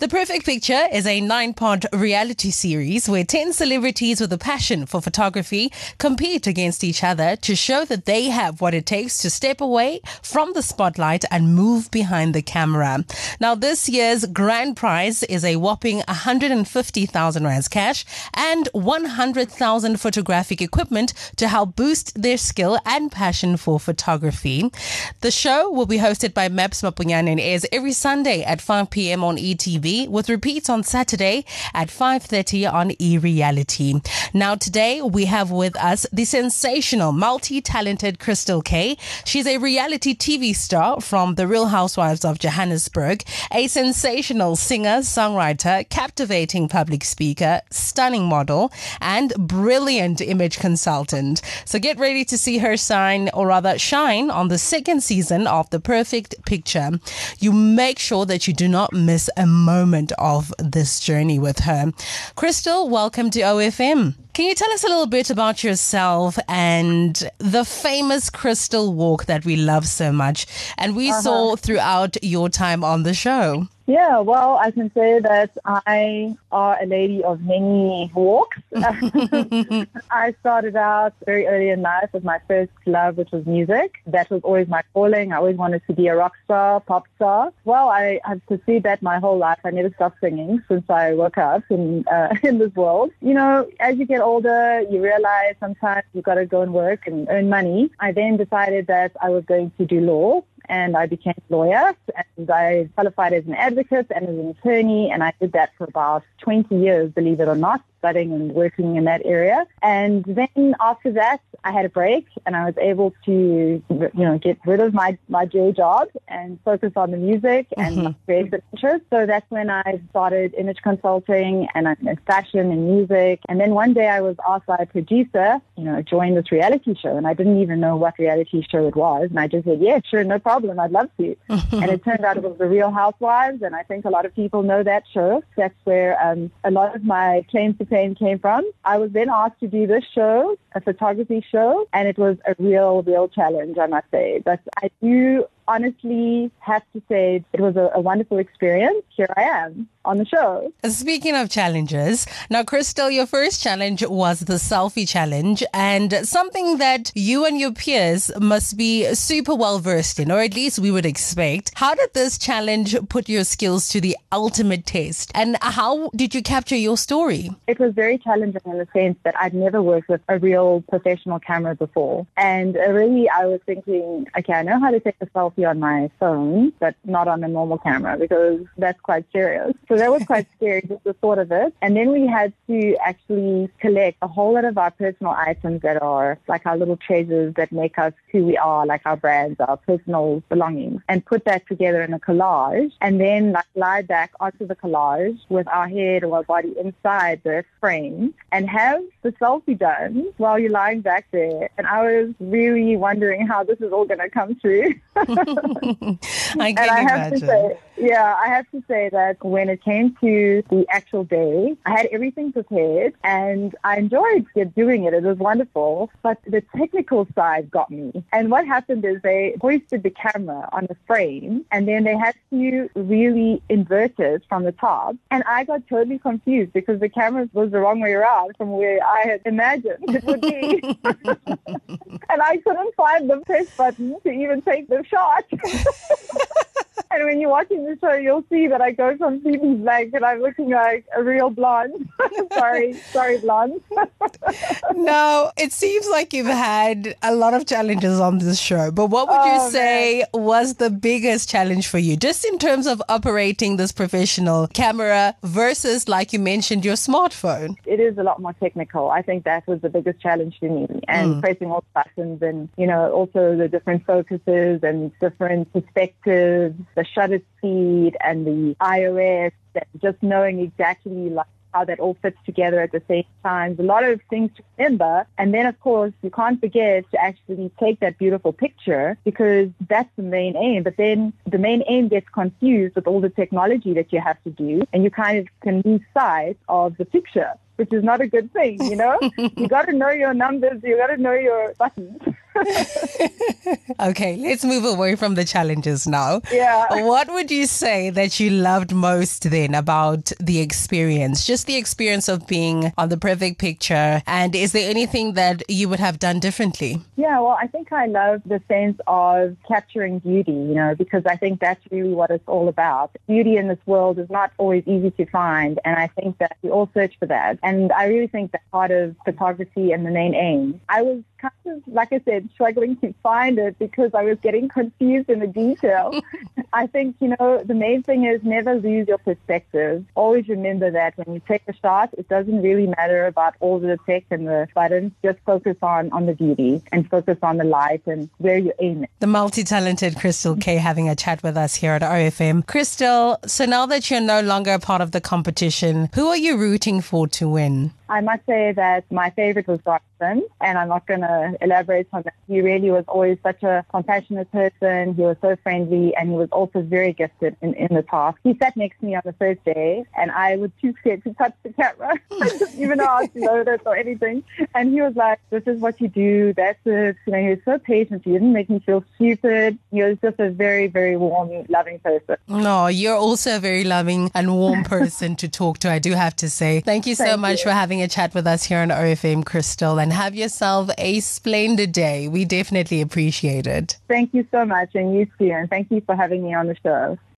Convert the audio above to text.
The Perfect Picture is a nine part reality series where 10 celebrities with a passion for photography compete against each other to show that they have what it takes to step away from the spotlight and move behind the camera. Now, this year's grand prize is a whopping 150,000 rands cash and 100,000 photographic equipment to help boost their skill and passion for photography. The show will be hosted by Maps Maponyane and airs every Sunday at 5 p.m. on ETV with repeats on Saturday at 5:30 on eReality. Now today we have with us the sensational, multi-talented Christal Kay. She's a reality TV star from The Real Housewives of Johannesburg, a sensational singer, songwriter, captivating public speaker, stunning model, and brilliant image consultant. So get ready to see her shine or rather shine on the second season of The Perfect Picture. You make sure that you do not miss a moment moment of this journey with her. Christal, welcome to OFM. Can you tell us a little bit about yourself and the famous Christal Walk that we love so much and we uh-huh. saw throughout your time on the show? Yeah, well, I can say that I are a lady of many walks. I started out very early in life with my first love, which was music. That was always my calling. I always wanted to be a rock star, pop star. Well, I have pursued that my whole life. I never stopped singing since I woke up in uh, in this world. You know, as you get older, you realize sometimes you've got to go and work and earn money. I then decided that I was going to do law and I became a lawyer and I qualified as an advocate and as an attorney and I did that for about 20 years, believe it or not studying and working in that area. And then after that, I had a break and I was able to, you know, get rid of my, my day job and focus on the music and mm-hmm. creative interest. So that's when I started image consulting and, and fashion and music. And then one day I was asked by a producer, you know, join this reality show. And I didn't even know what reality show it was. And I just said, yeah, sure, no problem. I'd love to. and it turned out it was The Real Housewives. And I think a lot of people know that show. That's where um, a lot of my claims to came from. I was then asked to do this show, a photography show, and it was a real, real challenge, I must say. But I do honestly have to say it was a, a, wonderful experience. Here I am on the show. Speaking of challenges, now, Christal, your first challenge was the selfie challenge, and something that you and your peers must be super well versed in, or at least we would expect. How did this challenge put your skills to the ultimate test, and how did you capture your story? It was very challenging in the sense that I'd never worked with a real professional camera before. And really, I was thinking, okay, I know how to take a selfie on my phone, but not on a normal camera because that's quite serious. So that was quite scary, just the thought of it. And then we had to actually collect a whole lot of our personal items that are like our little treasures that make us who we are, like our brands, our personal belongings, and put that together in a collage and then like lie back onto the collage with our head or our body inside the frame and have the selfie done while you're lying back there. And I was really wondering how this is all going to come through. I can I imagine. Say, yeah, I have to say that when it came to the actual day, I had everything prepared and I enjoyed doing it. It was wonderful. But the technical side got me. And what happened is they hoisted the camera on the frame and then they had to really invert it from the top. And I got totally confused because the camera was the wrong way around from where I had imagined it would be. and I couldn't find the press button to even take the shot. and when you're watching the show, you'll see that I go from sleeping blank and I'm looking like a real blonde. sorry, sorry, blonde. no, it seems like you've had a lot of challenges on this show, but what would oh, you say man. was the biggest challenge for you, just in terms of operating this professional camera versus, like you mentioned, your smartphone? It is a lot more technical. I think that was the biggest challenge to me, and mm. pressing all the buttons, and you know, also the different focuses and different perspectives, the shutter speed and the ISO, and just knowing exactly like how that all fits together at the same time. A lot of things to remember. And then, of course, you can't forget to actually take that beautiful picture because that's the main aim. But then the main aim gets confused with all the technology that you have to do, and you kind of can lose sight of the picture which is not a good thing, you know? you got to know your numbers, you got to know your buttons. okay, let's move away from the challenges now. Yeah. What would you say that you loved most then about the experience? Just the experience of being on the perfect picture. And is there anything that you would have done differently? Yeah, well, I think I love the sense of capturing beauty, you know, because I think that's really what it's all about. Beauty in this world is not always easy to find. And I think that we all search for that. And I really think that part of photography and the main aim. I was kind of, like I said, struggling to find it because I was getting confused in the detail. I think, you know, the main thing is never lose your perspective. Always remember that when you take a shot, it doesn't really matter about all the tech and the buttons. Just focus on, on the beauty and focus on the light and where you're aiming. The multi-talented Christal Kay having a chat with us here at OFM. Christal, so now that you're no longer a part of the competition, who are you rooting for to win? I must say that my favorite was Darkson, and I'm not going to elaborate on that. He really was always such a compassionate person. He was so friendly, and he was also very gifted in, in the task. He sat next to me on the first day, and I was too scared to touch the camera. Even though I to load it or anything. And he was like, this is what you do. That's it. You know, he was so patient. He didn't make me feel stupid. He was just a very, very warm, loving person. No, you're also a very loving and warm person to talk to, I do have to say. Thank you so Thank much you. for having a chat with us here on OFM, Christal, and have yourself a splendid day. We definitely appreciate it. Thank you so much, and you too. And thank you for having me on the show.